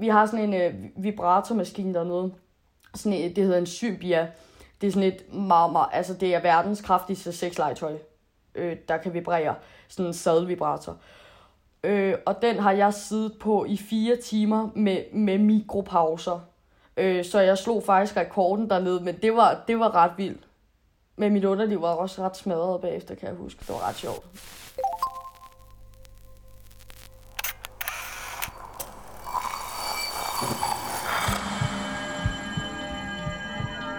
vi har sådan en øh, vibratormaskine dernede. Sådan et, det hedder en Symbia. Det er sådan et meget, meget, altså det er verdens kraftigste sexlegetøj, øh, der kan vibrere. Sådan en sadelvibrator. Øh, og den har jeg siddet på i fire timer med, med mikropauser. Øh, så jeg slog faktisk rekorden dernede, men det var, det var ret vildt. Men mit underliv var også ret smadret bagefter, kan jeg huske. Det var ret sjovt.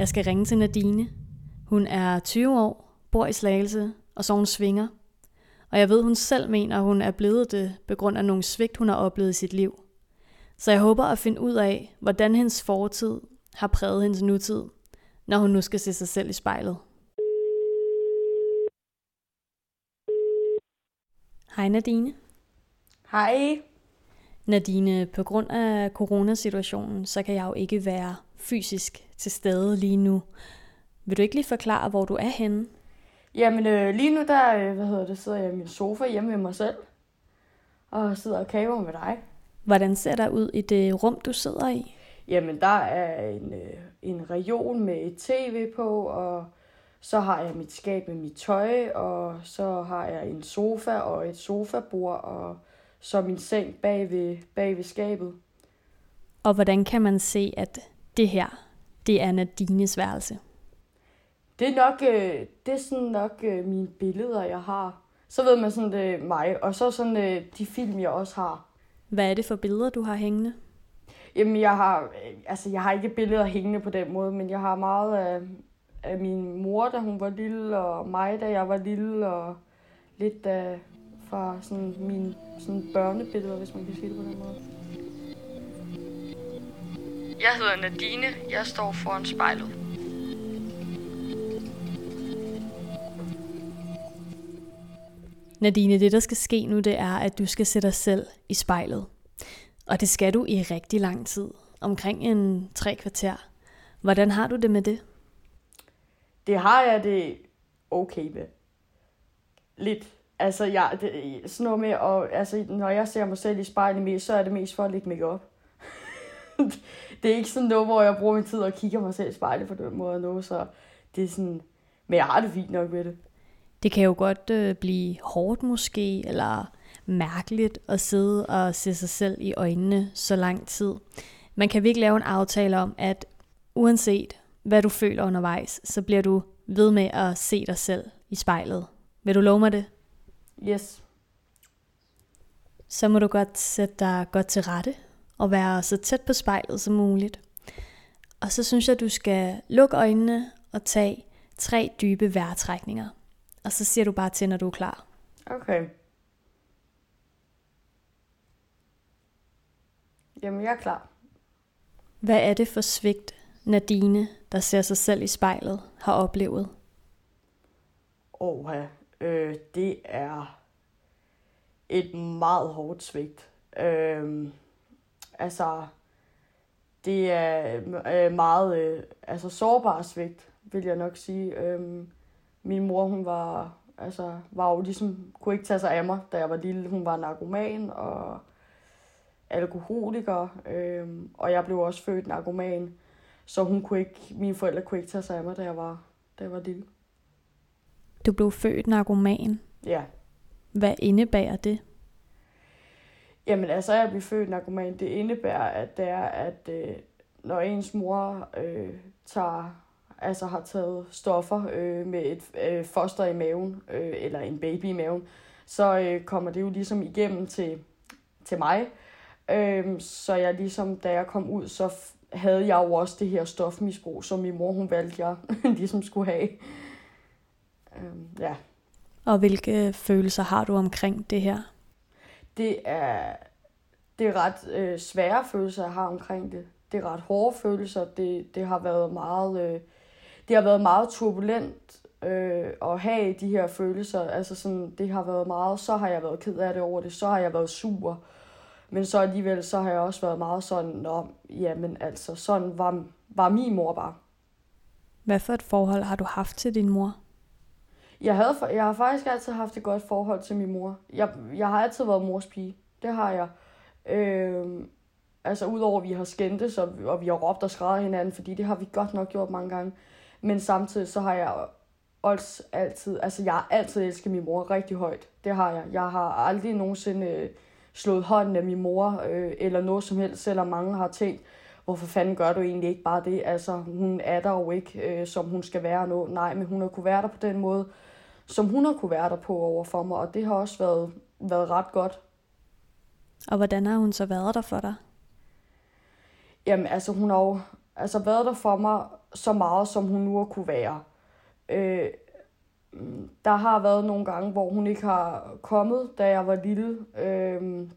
Jeg skal ringe til Nadine. Hun er 20 år, bor i Slagelse, og så hun svinger. Og jeg ved, hun selv mener, at hun er blevet det på grund af nogle svigt, hun har oplevet i sit liv. Så jeg håber at finde ud af, hvordan hendes fortid har præget hendes nutid, når hun nu skal se sig selv i spejlet. Hej Nadine. Hej. Nadine, på grund af coronasituationen, så kan jeg jo ikke være fysisk til stede lige nu. Vil du ikke lige forklare, hvor du er henne? Jamen øh, lige nu der, øh, hvad hedder det, sidder jeg i min sofa hjemme med mig selv. Og sidder og kaver med dig. Hvordan ser der ud i det rum, du sidder i? Jamen der er en, øh, en reol med et tv på, og så har jeg mit skab med mit tøj, og så har jeg en sofa og et sofabord, og så min seng bag ved, bag ved skabet. Og hvordan kan man se, at det her, det er Nadines værelse? Det er nok, øh, det er sådan nok øh, mine billeder, jeg har. Så ved man sådan, det er mig. Og så sådan øh, de film, jeg også har. Hvad er det for billeder, du har hængende? Jamen, jeg har, øh, altså, jeg har ikke billeder hængende på den måde, men jeg har meget af, af min mor, da hun var lille, og mig, da jeg var lille, og lidt af, fra sådan mine sådan børnebilleder, hvis man kan sige det på den måde. Jeg hedder Nadine. Jeg står foran spejlet. Nadine, det der skal ske nu, det er, at du skal sætte dig selv i spejlet. Og det skal du i rigtig lang tid. Omkring en tre kvarter. Hvordan har du det med det? Det har jeg det okay med. Lidt. Altså, jeg, det, sådan noget med, og, altså, når jeg ser mig selv i spejlet mest, så er det mest for at lægge mig op. det er ikke sådan noget, hvor jeg bruger min tid og kigger mig selv i spejlet på den måde. Noget, så det er sådan, men jeg har det fint nok med det. Det kan jo godt øh, blive hårdt måske, eller mærkeligt at sidde og se sig selv i øjnene så lang tid. Man kan virkelig lave en aftale om, at uanset hvad du føler undervejs, så bliver du ved med at se dig selv i spejlet. Vil du love mig det? Yes. Så må du godt sætte dig godt til rette og være så tæt på spejlet som muligt. Og så synes jeg, du skal lukke øjnene og tage tre dybe vejrtrækninger. Og så siger du bare til, når du er klar. Okay. Jamen, jeg er klar. Hvad er det for svigt, Nadine, der ser sig selv i spejlet, har oplevet? Åh, øh, det er et meget hårdt svigt. Øh, altså, det er øh, meget øh, altså sårbar svigt, vil jeg nok sige. Øh, min mor, hun var, altså, var jo ligesom, kunne ikke tage sig af mig, da jeg var lille. Hun var narkoman og alkoholiker, øh, og jeg blev også født narkoman. Så hun kunne ikke, mine forældre kunne ikke tage sig af mig, da jeg var, da jeg var lille. Du blev født narkoman? Ja. Hvad indebærer det? Jamen altså, jeg blive født narkoman, det indebærer, at det er, at øh, når ens mor øh, tager, altså har taget stoffer øh, med et øh, foster i maven, øh, eller en baby i maven, så øh, kommer det jo ligesom igennem til, til mig. Øh, så jeg ligesom, da jeg kom ud, så havde jeg jo også det her stofmisbrug, som min mor, hun valgte, jeg ligesom skulle have. Øh, ja. Og hvilke følelser har du omkring det her? Det er, det er ret øh, svære følelser, jeg har omkring det. Det er ret hårde følelser. Det, det har været meget, øh, det har været meget turbulent øh, at have de her følelser. Altså sådan, det har været meget, så har jeg været ked af det over det, så har jeg været sur. Men så alligevel, så har jeg også været meget sådan, nå, jamen altså, sådan var, var min mor bare. Hvad for et forhold har du haft til din mor? Jeg, havde, jeg har faktisk altid haft et godt forhold til min mor. Jeg, jeg har altid været mors pige. Det har jeg. Øh, altså udover at vi har skændtes, og, og vi har råbt og skrevet hinanden, fordi det har vi godt nok gjort mange gange. Men samtidig så har jeg også altid, altså jeg har altid elsket min mor rigtig højt. Det har jeg. Jeg har aldrig nogensinde øh, slået hånden af min mor, øh, eller noget som helst, selvom mange har tænkt, hvorfor fanden gør du egentlig ikke bare det? Altså, hun er der jo ikke, øh, som hun skal være nu. Nej, men hun har kunne være der på den måde, som hun har kunne være der på over for mig, og det har også været, været ret godt. Og hvordan har hun så været der for dig? Jamen, altså, hun har jo altså, været der for mig så meget, som hun nu har kunne være. Øh, der har været nogle gange, hvor hun ikke har kommet, da jeg var lille. Øh,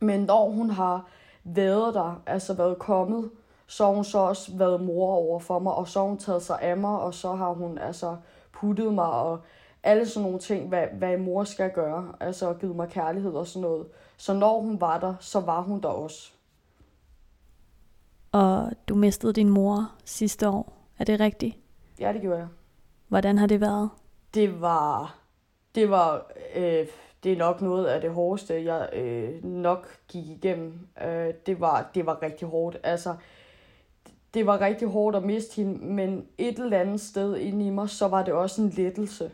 men når hun har været der, altså været kommet, så har hun så også været mor over for mig, og så har hun taget sig af mig, og så har hun altså puttet mig, og alle sådan nogle ting, hvad, hvad mor skal gøre, altså givet mig kærlighed og sådan noget. Så når hun var der, så var hun der også. Og du mistede din mor sidste år, er det rigtigt? Ja, det gjorde jeg. Hvordan har det været? Det var, det var, øh, det er nok noget af det hårdeste, jeg øh, nok gik igennem. Øh, det, var, det var rigtig hårdt. Altså, det var rigtig hårdt at miste hende, men et eller andet sted inde i mig, så var det også en lettelse.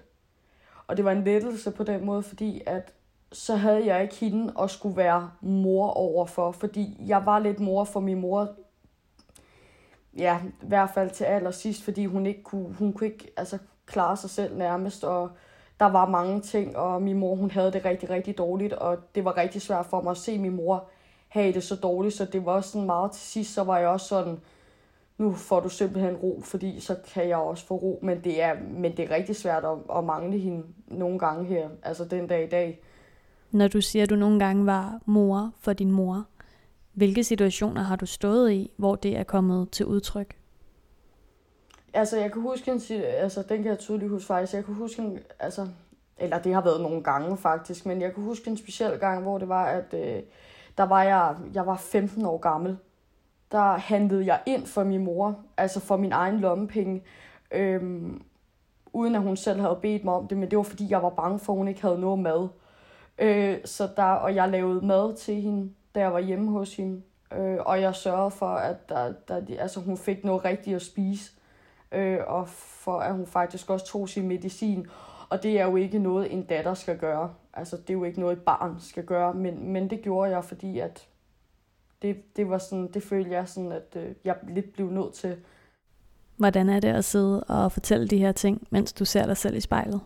Og det var en lettelse på den måde, fordi at så havde jeg ikke hende at skulle være mor overfor, fordi jeg var lidt mor for min mor. Ja, i hvert fald til allersidst, fordi hun ikke kunne, hun kunne ikke altså, klare sig selv nærmest, og der var mange ting, og min mor hun havde det rigtig, rigtig dårligt, og det var rigtig svært for mig at se min mor have det så dårligt, så det var også sådan meget til sidst, så var jeg også sådan, nu får du simpelthen ro, fordi så kan jeg også få ro, men det er, men det er rigtig svært at, at mangle hende nogle gange her, altså den dag i dag. Når du siger, at du nogle gange var mor for din mor, hvilke situationer har du stået i, hvor det er kommet til udtryk? Altså, jeg kan huske en, altså, den kan jeg tydeligt huske faktisk. Jeg kan huske en, altså, eller det har været nogle gange faktisk, men jeg kan huske en speciel gang, hvor det var, at øh, der var jeg, jeg var 15 år gammel. Der handlede jeg ind for min mor, altså for min egen lommepenge, øhm, uden at hun selv havde bedt mig om det, men det var fordi, jeg var bange for, at hun ikke havde noget mad. Øh, så der, og jeg lavede mad til hende, da jeg var hjemme hos hende, øh, og jeg sørgede for, at der, der, altså, hun fik noget rigtigt at spise øh, og for at hun faktisk også tog sin medicin. Og det er jo ikke noget, en datter skal gøre. Altså, det er jo ikke noget, et barn skal gøre, men, men det gjorde jeg, fordi at det, det var sådan, det følte jeg sådan, at øh, jeg lidt blev nødt til. Hvordan er det at sidde og fortælle de her ting, mens du ser dig selv i spejlet?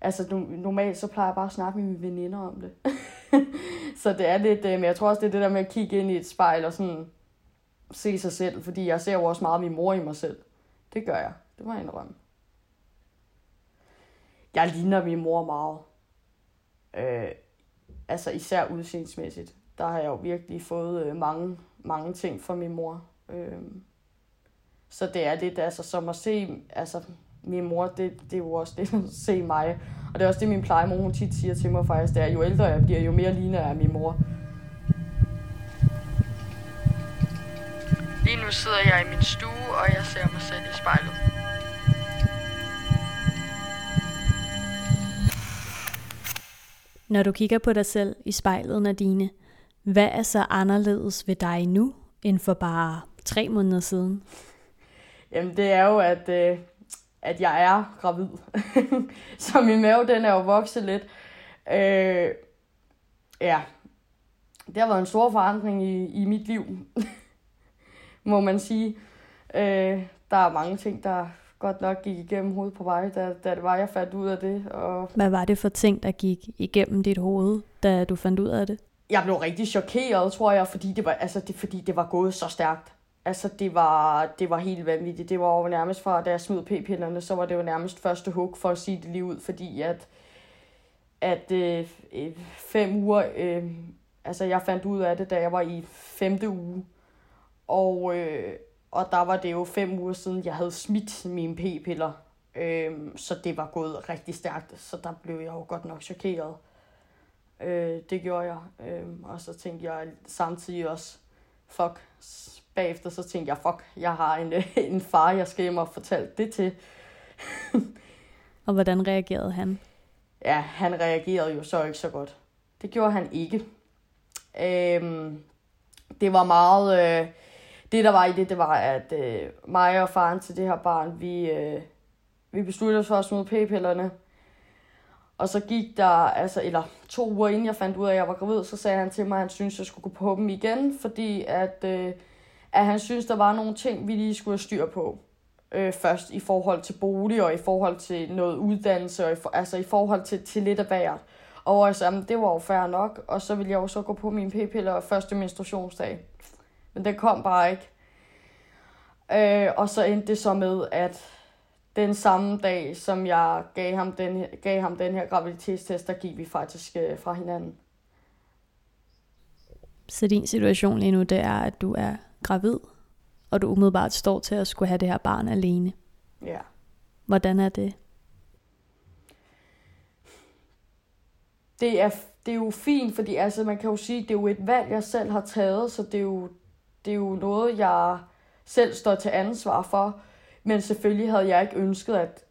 Altså, normalt så plejer jeg bare at snakke med mine veninder om det. så det er lidt, øh, men jeg tror også, det er det der med at kigge ind i et spejl og sådan, se sig selv, fordi jeg ser jo også meget min mor i mig selv. Det gør jeg. Det må jeg indrømme. Jeg ligner min mor meget. Øh, altså især udseendsmæssigt. Der har jeg jo virkelig fået øh, mange, mange ting fra min mor. Øh, så det er lidt altså, som at se altså, min mor, det, det er jo også det at se mig. Og det er også det, min plejemor hun tit siger til mig faktisk, det er, jo ældre jeg bliver, jo mere ligner jeg min mor. Lige nu sidder jeg i min stue, og jeg ser mig selv i spejlet. Når du kigger på dig selv i spejlet, Nadine, hvad er så anderledes ved dig nu, end for bare tre måneder siden? Jamen det er jo, at, øh, at jeg er gravid. så min mave, den er jo vokset lidt. Øh, ja, det har været en stor forandring i, i mit liv må man sige. Øh, der er mange ting, der godt nok gik igennem hovedet på mig, da, da det var, jeg fandt ud af det. Og... Hvad var det for ting, der gik igennem dit hoved, da du fandt ud af det? Jeg blev rigtig chokeret, tror jeg, fordi det var, altså, det, fordi det var gået så stærkt. Altså, det var, det var helt vanvittigt. Det var jo nærmest fra, da jeg smed p-pillerne, så var det jo nærmest første hug, for at sige det lige ud, fordi at, at øh, øh, fem uger, øh, altså jeg fandt ud af det, da jeg var i femte uge, og, øh, og der var det jo fem uger siden, jeg havde smidt mine p-piller. Øh, så det var gået rigtig stærkt, så der blev jeg jo godt nok chokeret. Øh, det gjorde jeg. Øh, og så tænkte jeg samtidig også, fuck, bagefter så tænkte jeg, fuck, jeg har en, en far, jeg skal hjem og fortælle det til. og hvordan reagerede han? Ja, han reagerede jo så ikke så godt. Det gjorde han ikke. Øhm, det var meget... Øh, det, der var i det, det var, at øh, mig og faren til det her barn, vi, øh, vi besluttede os for at smide p-pillerne. Og så gik der, altså, eller to uger inden jeg fandt ud af, at jeg var gravid, så sagde han til mig, at han syntes, at jeg skulle gå på dem igen, fordi at, øh, at han synes, der var nogle ting, vi lige skulle have styr på. Øh, først i forhold til bolig, og i forhold til noget uddannelse, og i for, altså i forhold til, til lidt af hvert. Og altså, jamen, det var jo fair nok, og så ville jeg jo så gå på min p-piller første menstruationsdag. Men det kom bare ikke. Øh, og så endte det så med, at den samme dag, som jeg gav ham den, gav ham den her graviditetstest, der gik vi faktisk øh, fra hinanden. Så din situation lige nu, det er, at du er gravid, og du umiddelbart står til at skulle have det her barn alene. Ja. Hvordan er det? Det er, det er jo fint, fordi altså, man kan jo sige, det er jo et valg, jeg selv har taget, så det er jo, det er jo noget, jeg selv står til ansvar for. Men selvfølgelig havde jeg ikke ønsket, at,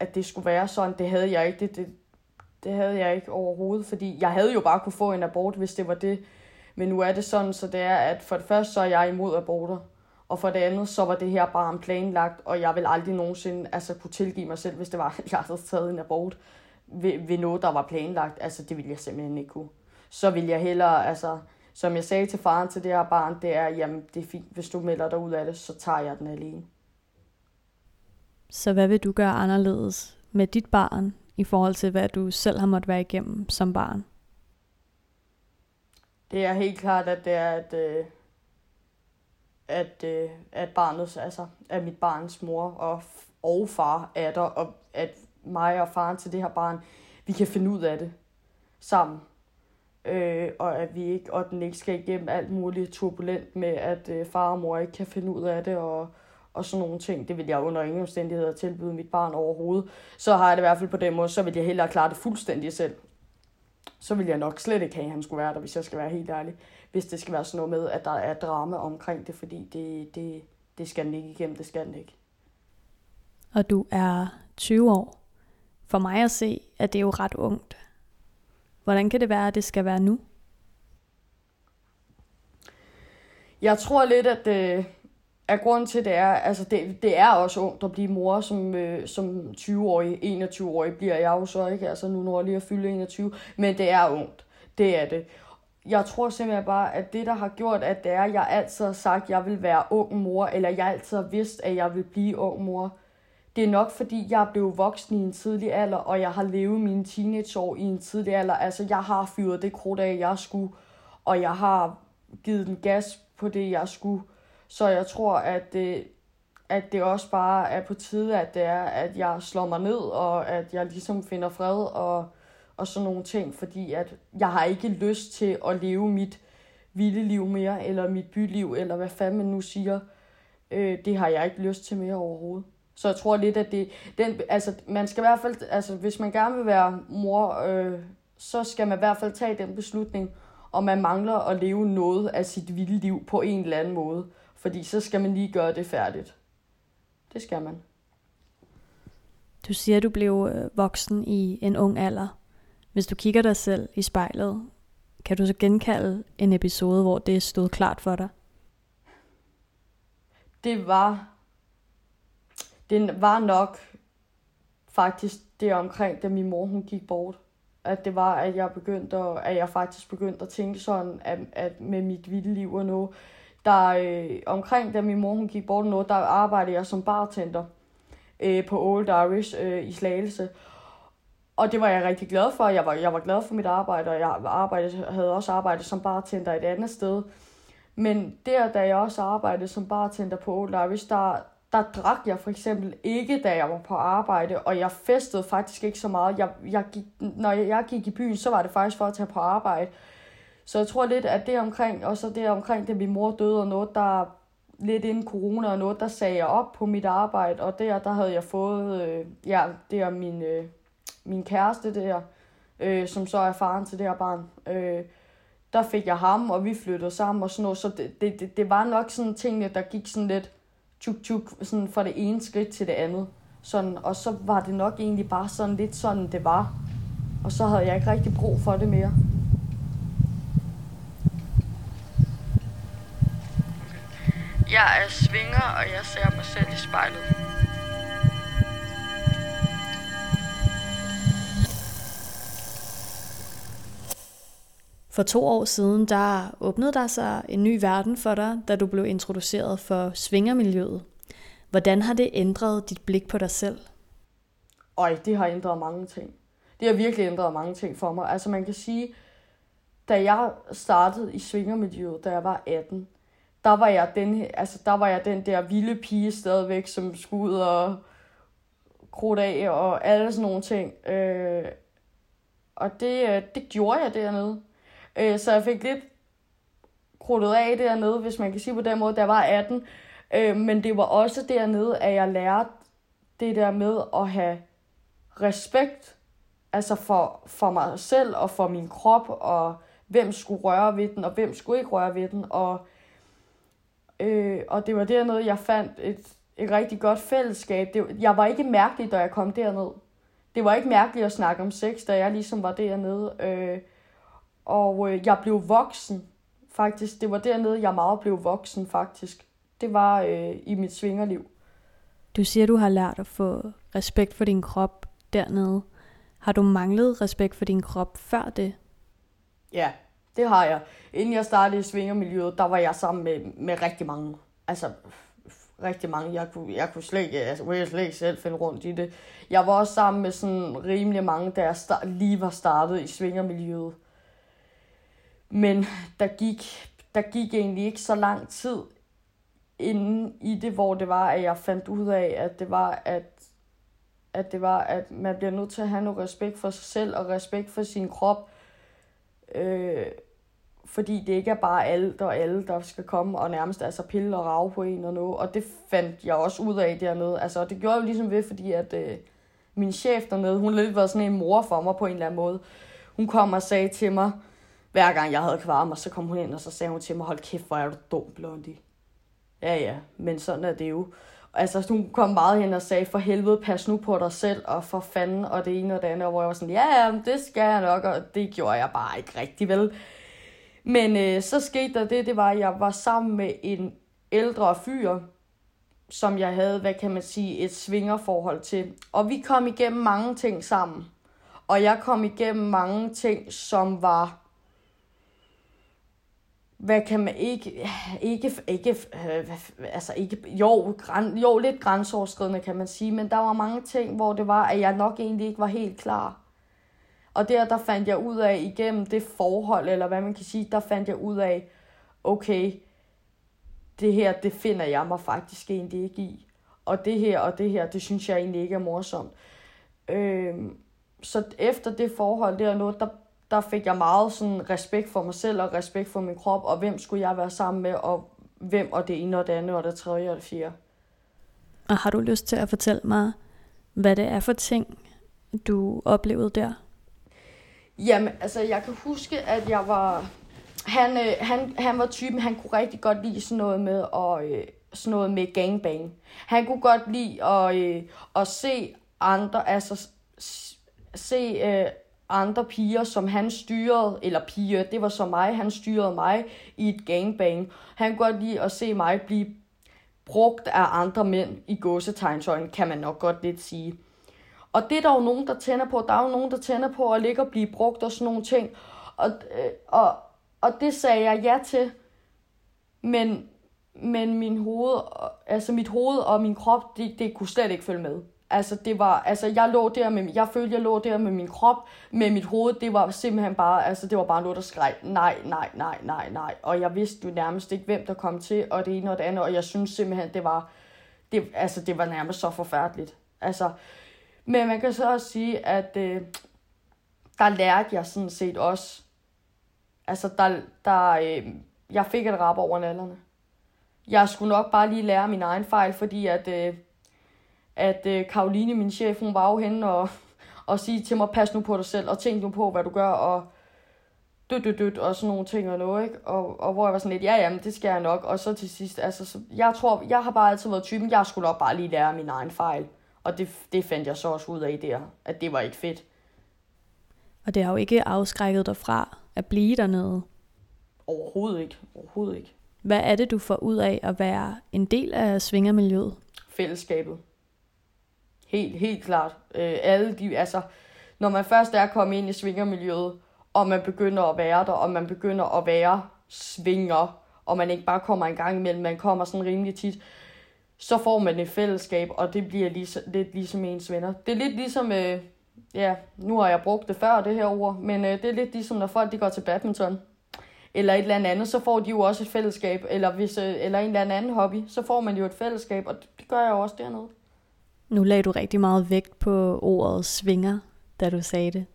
at det skulle være sådan. Det havde jeg ikke. Det, det, det havde jeg ikke overhovedet, fordi jeg havde jo bare kunne få en abort, hvis det var det. Men nu er det sådan, så det er, at for det første så er jeg imod aborter, og for det andet så var det her bare planlagt, og jeg vil aldrig nogensinde altså, kunne tilgive mig selv, hvis det var, at jeg havde taget en abort ved, ved noget, der var planlagt. Altså det ville jeg simpelthen ikke kunne. Så vil jeg hellere, altså som jeg sagde til faren til det her barn, det er, jamen det er fint, hvis du melder dig ud af det, så tager jeg den alene. Så hvad vil du gøre anderledes med dit barn i forhold til, hvad du selv har måttet være igennem som barn? Det er helt klart, at det er, at, øh, at, øh, at barnet, altså, at mit barns mor og, og far er der, og at mig og faren til det her barn, vi kan finde ud af det sammen. Øh, og at vi ikke, og den ikke skal igennem alt muligt turbulent med, at øh, far og mor ikke kan finde ud af det, og, og sådan nogle ting. Det vil jeg under ingen omstændigheder tilbyde mit barn overhovedet. Så har jeg det i hvert fald på den måde, så vil jeg hellere klare det fuldstændig selv. Så vil jeg nok slet ikke have, at han skulle være der, hvis jeg skal være helt ærlig. Hvis det skal være sådan noget med, at der er drama omkring det, fordi det, det, det skal den ikke igennem, det skal den ikke. Og du er 20 år. For mig at se, at det er jo ret ungt. Hvordan kan det være, at det skal være nu? Jeg tror lidt, at, øh, at grunden til det er, altså det, det er også ungt at blive mor som, øh, som 20-årig, 21-årig bliver jeg jo så ikke, altså nu når jeg lige er fyldt 21, men det er ungt, det er det. Jeg tror simpelthen bare, at det, der har gjort, at det er, at jeg altid har sagt, at jeg vil være ung mor, eller jeg altid har vidst, at jeg vil blive ung mor, det er nok, fordi jeg blev voksen i en tidlig alder, og jeg har levet mine teenageår i en tidlig alder. Altså, jeg har fyret det krudt af, jeg skulle, og jeg har givet den gas på det, jeg skulle. Så jeg tror, at det, at det også bare er på tide, at det er, at jeg slår mig ned, og at jeg ligesom finder fred og, og sådan nogle ting, fordi at jeg har ikke lyst til at leve mit vilde liv mere, eller mit byliv, eller hvad fanden man nu siger. Øh, det har jeg ikke lyst til mere overhovedet. Så jeg tror lidt, at det, den, altså, man skal i hvert fald, altså, hvis man gerne vil være mor, øh, så skal man i hvert fald tage den beslutning, og man mangler at leve noget af sit vilde liv på en eller anden måde. Fordi så skal man lige gøre det færdigt. Det skal man. Du siger, at du blev øh, voksen i en ung alder. Hvis du kigger dig selv i spejlet, kan du så genkalde en episode, hvor det stod klart for dig? Det var det var nok faktisk det omkring, da min mor hun gik bort. At det var, at jeg begyndte at, at jeg faktisk begyndte at tænke sådan, at, at med mit vilde liv og noget. Der, øh, omkring da min mor hun gik bort noget, der arbejdede jeg som bartender øh, på Old Irish øh, i Slagelse. og det var jeg rigtig glad for. Jeg var, jeg var glad for mit arbejde, og jeg arbejdede, havde også arbejdet som bartender et andet sted. Men der, da jeg også arbejdede som bartender på Old Irish, der, der drak jeg for eksempel ikke, da jeg var på arbejde, og jeg festede faktisk ikke så meget. Jeg, jeg gik, når jeg gik i byen, så var det faktisk for at tage på arbejde. Så jeg tror lidt, at det omkring, og så det omkring, det, min mor døde, og noget, der lidt inden corona og noget, der sagde jeg op på mit arbejde, og der, der havde jeg fået, øh, ja, det er min, øh, min kæreste der, øh, som så er faren til det her barn. Øh, der fik jeg ham, og vi flyttede sammen og sådan noget, så det, det, det, det var nok sådan tingene, der gik sådan lidt tjuk tjuk, sådan fra det ene skridt til det andet. Sådan, og så var det nok egentlig bare sådan lidt sådan, det var. Og så havde jeg ikke rigtig brug for det mere. Jeg er svinger, og jeg ser mig selv i spejlet. For to år siden, der åbnede der sig en ny verden for dig, da du blev introduceret for svingermiljøet. Hvordan har det ændret dit blik på dig selv? Øj, det har ændret mange ting. Det har virkelig ændret mange ting for mig. Altså man kan sige, da jeg startede i svingermiljøet, da jeg var 18, der var jeg den, altså, der var jeg den der vilde pige stadigvæk, som skulle ud og krudt af og alle sådan nogle ting. Øh, og det, øh, det gjorde jeg dernede. Øh, så jeg fik lidt krudtet af dernede, hvis man kan sige på den måde, der var 18. Øh, men det var også dernede, at jeg lærte det der med at have respekt altså for, for mig selv og for min krop, og hvem skulle røre ved den, og hvem skulle ikke røre ved den. Og, øh, og det var dernede, jeg fandt et, et rigtig godt fællesskab. Det, jeg var ikke mærkelig, da jeg kom derned. Det var ikke mærkeligt at snakke om sex, da jeg ligesom var dernede. Øh, og øh, jeg blev voksen, faktisk. Det var dernede, jeg meget blev voksen, faktisk. Det var øh, i mit svingerliv. Du siger, du har lært at få respekt for din krop dernede. Har du manglet respekt for din krop før det? Ja, det har jeg. Inden jeg startede i svingermiljøet, der var jeg sammen med, med rigtig mange. Altså, rigtig mange. Jeg kunne, jeg kunne slet ikke, altså, jeg slet ikke selv finde rundt i det. Jeg var også sammen med sådan rimelig mange, da jeg start, lige var startet i svingermiljøet. Men der gik, der gik egentlig ikke så lang tid inden i det, hvor det var, at jeg fandt ud af, at det var, at, at det var, at man bliver nødt til at have noget respekt for sig selv og respekt for sin krop. Øh, fordi det ikke er bare alt og alle, der skal komme og nærmest altså pille og rave på en og noget. Og det fandt jeg også ud af dernede. Altså, det gjorde jeg jo ligesom ved, fordi at øh, min chef dernede, hun lidt var sådan en mor for mig på en eller anden måde. Hun kom og sagde til mig, hver gang jeg havde kvar mig, så kom hun ind, og så sagde hun til mig, hold kæft, hvor er du dum, Blondie. Ja, ja, men sådan er det jo. Altså, hun kom meget hen og sagde, for helvede, pas nu på dig selv, og for fanden, og det ene og det andet, og hvor jeg var sådan, ja, ja, det skal jeg nok, og det gjorde jeg bare ikke rigtig, vel? Men øh, så skete der det, det var, at jeg var sammen med en ældre fyr, som jeg havde, hvad kan man sige, et svingerforhold til. Og vi kom igennem mange ting sammen. Og jeg kom igennem mange ting, som var hvad kan man ikke, ikke, ikke, øh, altså ikke, jo, græn, jo, lidt grænseoverskridende kan man sige, men der var mange ting, hvor det var, at jeg nok egentlig ikke var helt klar. Og der, der fandt jeg ud af, igennem det forhold, eller hvad man kan sige, der fandt jeg ud af, okay, det her, det finder jeg mig faktisk egentlig ikke i. Og det her og det her, det synes jeg egentlig ikke er morsomt. Øh, så efter det forhold der noget, der, der fik jeg meget sådan respekt for mig selv og respekt for min krop, og hvem skulle jeg være sammen med, og hvem og det ene og det andet, og det tredje og det fjerde. Og har du lyst til at fortælle mig, hvad det er for ting, du oplevede der? Jamen, altså jeg kan huske, at jeg var... Han, øh, han, han var typen, han kunne rigtig godt lide sådan noget med, og, øh, sådan noget med gangbang. Han kunne godt lide at, øh, at se andre, altså se øh, andre piger, som han styrede, eller piger, det var så mig, han styrede mig i et gangbang. Han kunne godt lide at se mig blive brugt af andre mænd i gåsetegnsøjne, kan man nok godt lidt sige. Og det er der jo nogen, der tænder på. Der er jo nogen, der tænder på at ligge og blive brugt og sådan nogle ting. Og, øh, og, og det sagde jeg ja til. Men, men min hoved, altså mit hoved og min krop, det, det kunne slet ikke følge med. Altså, det var, altså, jeg lå der med, jeg følte, jeg lå der med min krop, med mit hoved, det var simpelthen bare, altså, det var bare noget, der skreg, nej, nej, nej, nej, nej. Og jeg vidste jo nærmest ikke, hvem der kom til, og det ene og det andet, og jeg synes simpelthen, det var, det, altså, det var nærmest så forfærdeligt. Altså, men man kan så også sige, at øh, der lærte jeg sådan set også, altså, der, der, øh, jeg fik et rap over nallerne. Jeg skulle nok bare lige lære min egen fejl, fordi at, øh, at øh, Karoline, min chef, hun var jo henne og, og sige til mig, pas nu på dig selv, og tænk nu på, hvad du gør, og dødt, dødt, dødt, og sådan nogle ting og noget, ikke? Og, og hvor jeg var sådan lidt, ja, jamen, det skal jeg nok, og så til sidst, altså, så, jeg tror, jeg har bare altid været typen, jeg skulle nok bare lige lære min egen fejl, og det, det fandt jeg så også ud af der, at det var ikke fedt. Og det har jo ikke afskrækket dig fra at blive dernede? Overhovedet ikke, overhovedet ikke. Hvad er det, du får ud af at være en del af svingermiljøet? Fællesskabet. Helt, helt klart. Øh, alle de, altså, når man først er kommet ind i svingermiljøet, og man begynder at være der, og man begynder at være svinger, og man ikke bare kommer en gang imellem, man kommer sådan rimelig tit, så får man et fællesskab, og det bliver lige, lidt ligesom ens venner. Det er lidt ligesom, øh, ja, nu har jeg brugt det før, det her ord, men øh, det er lidt ligesom, når folk de går til badminton, eller et eller andet, så får de jo også et fællesskab, eller, hvis, øh, eller en eller anden hobby, så får man jo et fællesskab, og det gør jeg jo også dernede. Nu lagde du rigtig meget vægt på ordet svinger, da du sagde det.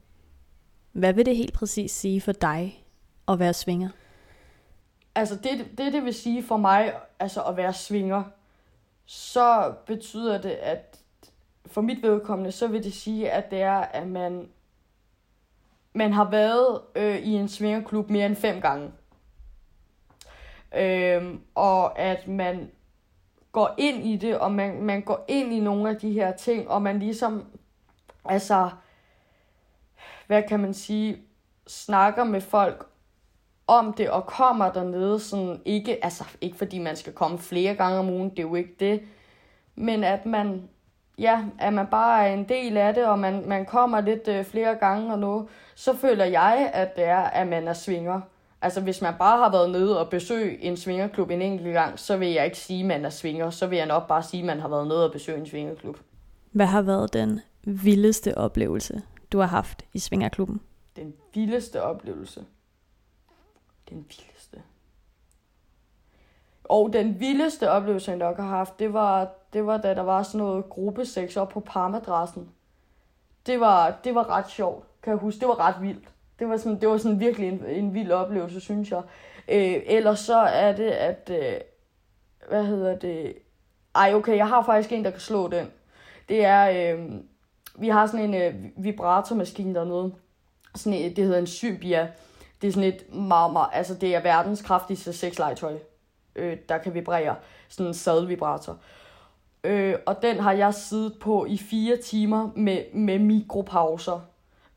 Hvad vil det helt præcis sige for dig at være svinger? Altså det, det, det vil sige for mig, altså at være svinger, så betyder det, at for mit vedkommende, så vil det sige, at det er, at man, man har været øh, i en svingerklub mere end fem gange. Øhm, og at man går ind i det, og man, man går ind i nogle af de her ting, og man ligesom, altså, hvad kan man sige, snakker med folk om det, og kommer dernede sådan, ikke, altså, ikke fordi man skal komme flere gange om ugen, det er jo ikke det, men at man, ja, at man bare er en del af det, og man, man kommer lidt øh, flere gange og noget, så føler jeg, at det er, at man er svinger. Altså hvis man bare har været nede og besøgt en svingerklub en enkelt gang, så vil jeg ikke sige, at man er svinger. Så vil jeg nok bare sige, at man har været nede og besøgt en svingerklub. Hvad har været den vildeste oplevelse, du har haft i svingerklubben? Den vildeste oplevelse? Den vildeste? Og den vildeste oplevelse, jeg nok har haft, det var, det var da der var sådan noget gruppesex op på parmadressen. Det var, det var ret sjovt, kan jeg huske. Det var ret vildt. Det var sådan, det var sådan virkelig en, en vild oplevelse, synes jeg. Øh, ellers så er det, at... Øh, hvad hedder det? Ej, okay, jeg har faktisk en, der kan slå den. Det er... Øh, vi har sådan en øh, vibratormaskine dernede. Sådan et, det hedder en Symbia. Det er sådan et meget, meget... Altså, det er verdens kraftigste sexlegetøj, øh, der kan vibrere. Sådan en sadelvibrator. Øh, og den har jeg siddet på i fire timer med, med mikropauser.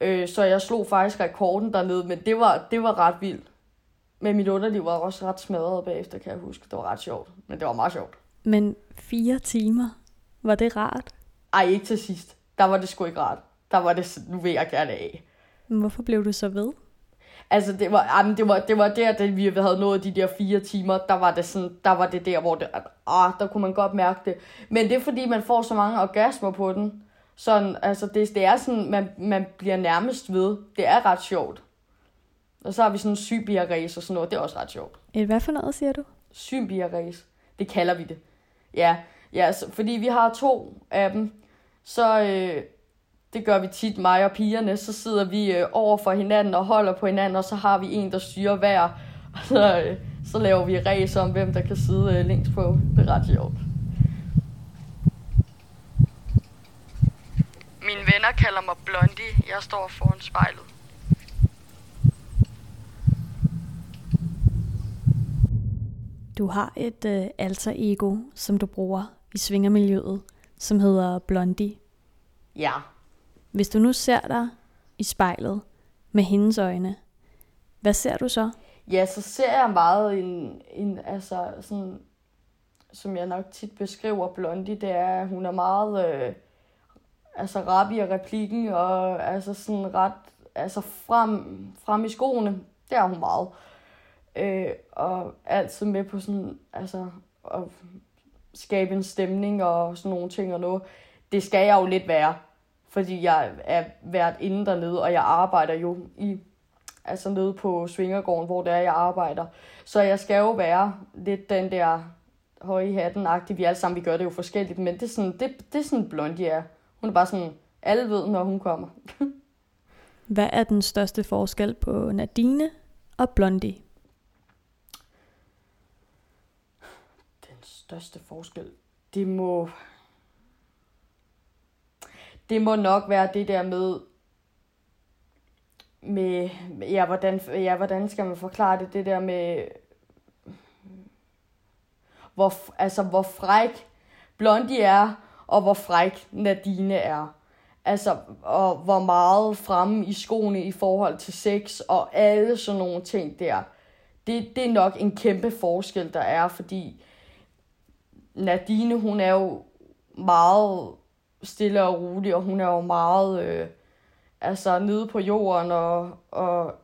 Øh, så jeg slog faktisk rekorden dernede, men det var, det var ret vildt. Men mit underliv var også ret smadret bagefter, kan jeg huske. Det var ret sjovt, men det var meget sjovt. Men fire timer, var det rart? Ej, ikke til sidst. Der var det sgu ikke rart. Der var det, nu vil jeg gerne af. Men hvorfor blev du så ved? Altså, det var, jamen, det var, det var der, da vi havde nået de der fire timer, der var det sådan, der var det der, hvor det, ah, der kunne man godt mærke det. Men det er fordi, man får så mange orgasmer på den. Sådan, altså det, det er sådan, man, man bliver nærmest ved. Det er ret sjovt. Og så har vi sådan en sybia-race og sådan noget. Det er også ret sjovt. Et hvad for noget, siger du? Sybia-race. Det kalder vi det. Ja, ja så, fordi vi har to af dem. Så øh, det gør vi tit, mig og pigerne. Så sidder vi øh, over for hinanden og holder på hinanden, og så har vi en, der styrer hver. Og så, øh, så laver vi race om, hvem der kan sidde øh, længst på. Det er ret sjovt. Mine venner kalder mig Blondie. Jeg står foran spejlet. Du har et øh, alter ego, som du bruger i svingermiljøet, som hedder Blondie. Ja. Hvis du nu ser dig i spejlet med hendes øjne, hvad ser du så? Ja, så ser jeg meget en, en altså sådan, som jeg nok tit beskriver Blondie, det er, at hun er meget, øh, altså rap i replikken, og altså sådan ret, altså frem, frem i skoene, det er hun meget. Øh, og altid med på sådan, altså, at skabe en stemning og sådan nogle ting og noget. det skal jeg jo lidt være, fordi jeg er været inde dernede, og jeg arbejder jo i altså nede på Svingergården, hvor det er, jeg arbejder. Så jeg skal jo være lidt den der høje hatten -agtig. Vi alle sammen, vi gør det jo forskelligt, men det er sådan, det, det er sådan Blondie er. Hun er bare sådan, alle ved, når hun kommer. Hvad er den største forskel på Nadine og Blondie? Den største forskel, det må... Det må nok være det der med, med, ja, hvordan, ja, hvordan skal man forklare det, det der med, hvor, altså, hvor fræk Blondie er, og hvor fræk Nadine er. Altså, og hvor meget fremme i skoene i forhold til sex, og alle sådan nogle ting der. Det, det er nok en kæmpe forskel, der er, fordi Nadine, hun er jo meget stille og rolig, og hun er jo meget øh, altså nede på jorden, og, og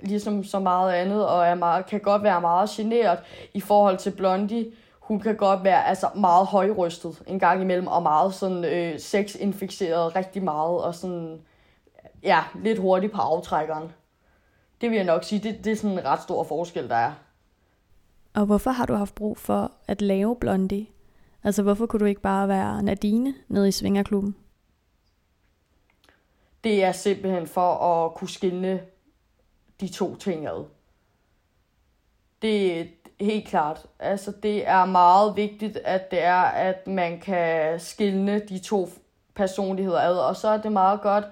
ligesom så meget andet, og er meget, kan godt være meget generet i forhold til Blondie, hun kan godt være altså, meget højrystet en gang imellem, og meget sådan øh, sexinficeret rigtig meget, og sådan, ja, lidt hurtigt på aftrækkeren. Det vil jeg nok sige, det, det er sådan en ret stor forskel, der er. Og hvorfor har du haft brug for at lave Blondie? Altså, hvorfor kunne du ikke bare være Nadine nede i Svingerklubben? Det er simpelthen for at kunne skille de to ting ad. Det, helt klart. Altså, det er meget vigtigt, at det er, at man kan skille de to personligheder ad, og så er det meget godt,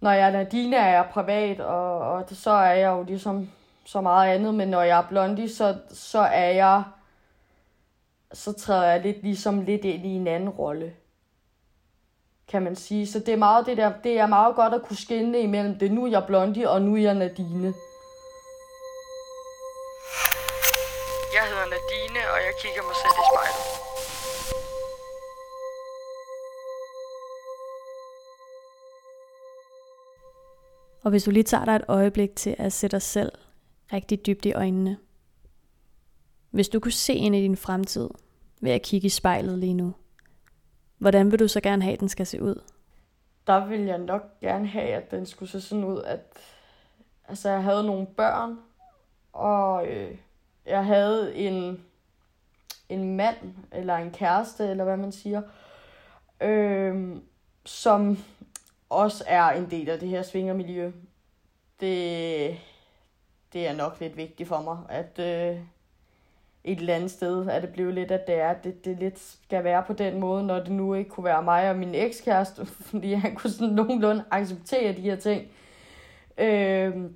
når jeg er Nadine, er jeg privat, og, og så er jeg jo ligesom så meget andet, men når jeg er blondie, så, så er jeg, så træder jeg lidt ligesom lidt ind i en anden rolle, kan man sige. Så det er meget det der, det er meget godt at kunne skille imellem det. Nu er jeg blondie, og nu er jeg Nadine. Og hvis du lige tager dig et øjeblik til at sætte dig selv rigtig dybt i øjnene. Hvis du kunne se ind i din fremtid ved at kigge i spejlet lige nu, hvordan vil du så gerne have, at den skal se ud? Der vil jeg nok gerne have, at den skulle se sådan ud, at altså, jeg havde nogle børn, og øh, jeg havde en, en mand, eller en kæreste, eller hvad man siger, øh, som også er en del af det her svingermiljø. Det, det er nok lidt vigtigt for mig, at øh, et eller andet sted er det blevet lidt, at det er, det, det lidt skal være på den måde, når det nu ikke kunne være mig og min ekskæreste, fordi han kunne sådan nogenlunde acceptere de her ting. Øh,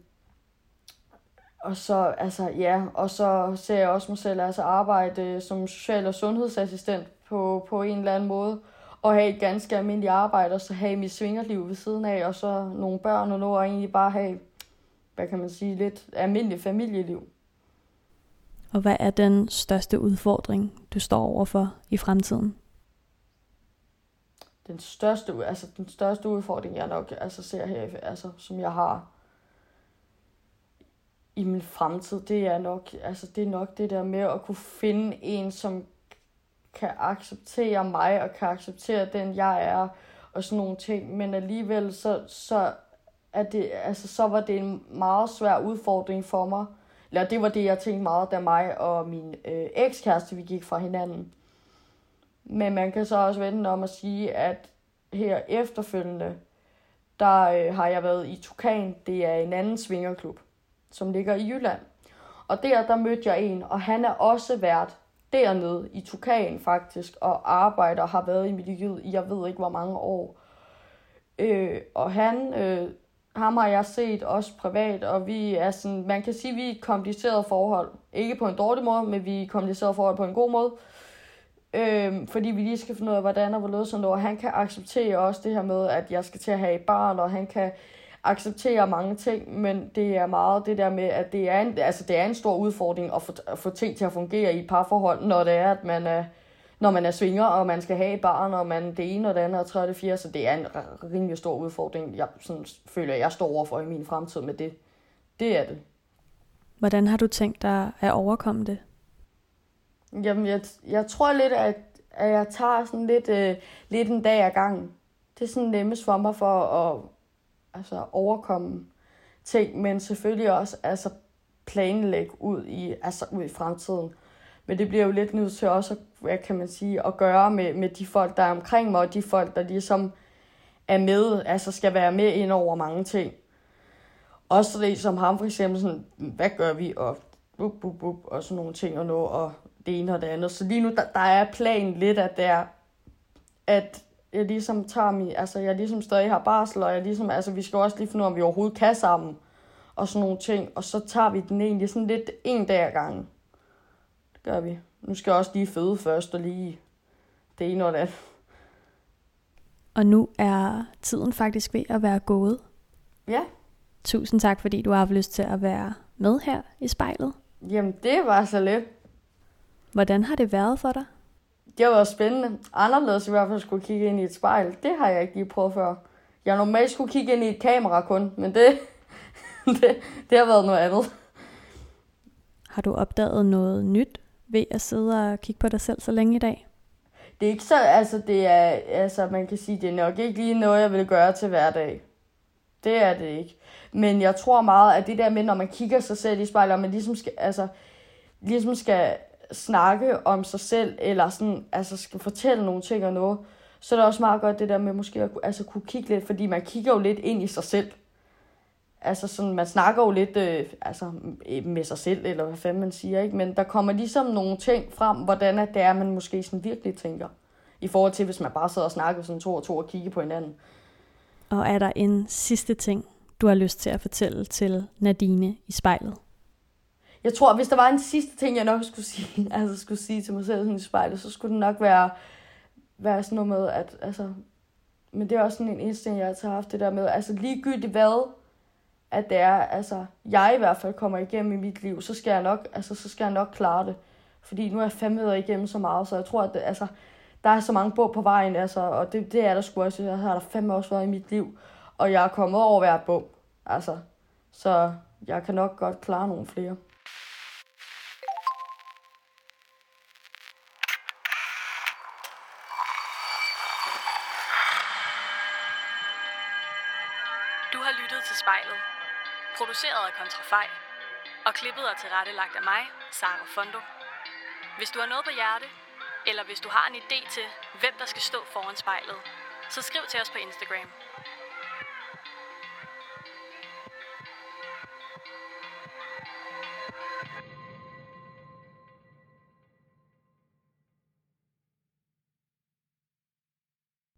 og så, altså, ja, og så ser jeg også mig selv altså arbejde øh, som social- og sundhedsassistent på, på en eller anden måde. Og have et ganske almindeligt arbejde, og så have mit svingerliv ved siden af, og så nogle børn og noget, og egentlig bare have, hvad kan man sige, lidt almindeligt familieliv. Og hvad er den største udfordring, du står overfor i fremtiden? Den største, altså den største udfordring, jeg nok altså ser her, altså, som jeg har i min fremtid, det er nok, altså det er nok det der med at kunne finde en, som kan acceptere mig og kan acceptere den jeg er og sådan nogle ting, men alligevel så, så er det, altså så var det en meget svær udfordring for mig. Eller det var det, jeg tænkte meget, da mig og min øh, ekskæreste, vi gik fra hinanden. Men man kan så også vende om at sige, at her efterfølgende, der øh, har jeg været i Tukan. Det er en anden svingerklub som ligger i Jylland. Og der, der mødte jeg en, og han er også været dernede i Tukan faktisk, og arbejder og har været i miljøet i jeg ved ikke hvor mange år. Øh, og han, øh, ham har jeg set også privat, og vi er sådan, man kan sige, vi er et kompliceret forhold. Ikke på en dårlig måde, men vi er et kompliceret forhold på en god måde. Øh, fordi vi lige skal finde ud af, hvordan og hvorledes sådan noget. Han kan acceptere også det her med, at jeg skal til at have et barn, og han kan accepterer mange ting, men det er meget det der med, at det er en, altså det er en stor udfordring at få, at få ting til at fungere i parforhold, når det er, at man er, når man er svinger, og man skal have et barn, og man det ene og det andet og tredje og det fjerde, så det er en rimelig stor udfordring, jeg sådan, føler, jeg står overfor i min fremtid med det. Det er det. Hvordan har du tænkt dig at overkomme det? Jamen, jeg, jeg tror lidt, at at jeg tager sådan lidt, øh, lidt en dag ad gangen. Det er sådan nemmest for mig for at altså, overkomme ting, men selvfølgelig også altså, planlægge ud i, altså, ud i fremtiden. Men det bliver jo lidt nødt til også, hvad kan man sige, at gøre med, med de folk, der er omkring mig, og de folk, der ligesom er med, altså skal være med ind over mange ting. Også det som ham for eksempel, sådan, hvad gør vi, og bup, bup, bup, og sådan nogle ting og noget, og det ene og det andet. Så lige nu, der, der er planen lidt, at det er, at jeg ligesom tager mig, altså jeg ligesom stadig har barsel, og jeg ligesom, altså vi skal også lige finde ud af, om vi overhovedet kan sammen, og sådan nogle ting, og så tager vi den egentlig sådan lidt en dag ad gangen. Det gør vi. Nu skal jeg også lige føde først, og lige det ene og det andet. Og nu er tiden faktisk ved at være gået. Ja. Tusind tak, fordi du har haft lyst til at være med her i spejlet. Jamen, det var så let. Hvordan har det været for dig? Det har været spændende. Anderledes i hvert fald skulle kigge ind i et spejl. Det har jeg ikke lige prøvet før. Jeg normalt skulle kigge ind i et kamera kun, men det, det, det har været noget andet. Har du opdaget noget nyt ved at sidde og kigge på dig selv så længe i dag? Det er ikke så, altså det er, altså man kan sige, det er nok ikke lige noget, jeg vil gøre til hverdag. Det er det ikke. Men jeg tror meget, at det der med, når man kigger sig selv i spejlet, og man ligesom skal, altså, ligesom skal snakke om sig selv, eller sådan, altså skal fortælle nogle ting og noget, så er det også meget godt det der med måske at altså, kunne kigge lidt, fordi man kigger jo lidt ind i sig selv. Altså sådan, man snakker jo lidt øh, altså, med sig selv, eller hvad fanden man siger, ikke? Men der kommer ligesom nogle ting frem, hvordan at det er, man måske sådan virkelig tænker. I forhold til, hvis man bare sidder og snakker sådan to og to og kigger på hinanden. Og er der en sidste ting, du har lyst til at fortælle til Nadine i spejlet? Jeg tror, hvis der var en sidste ting, jeg nok skulle sige, altså skulle sige til mig selv sådan i spejlet, så skulle det nok være, være sådan noget med, at altså, men det er også sådan en instinkt, jeg har haft det der med, altså ligegyldigt hvad, at det er, altså, jeg i hvert fald kommer igennem i mit liv, så skal jeg nok, altså, så skal jeg nok klare det. Fordi nu er jeg fandme været igennem så meget, så jeg tror, at det, altså, der er så mange bog på vejen, altså, og det, det er der sgu også, jeg har der fandme også været i mit liv, og jeg er kommet over hver bog, altså, så jeg kan nok godt klare nogle flere. Kontra fej. Og klippet er tilrettelagt af mig, Sara Fondo. Hvis du har noget på hjerte, eller hvis du har en idé til, hvem der skal stå foran spejlet, så skriv til os på Instagram.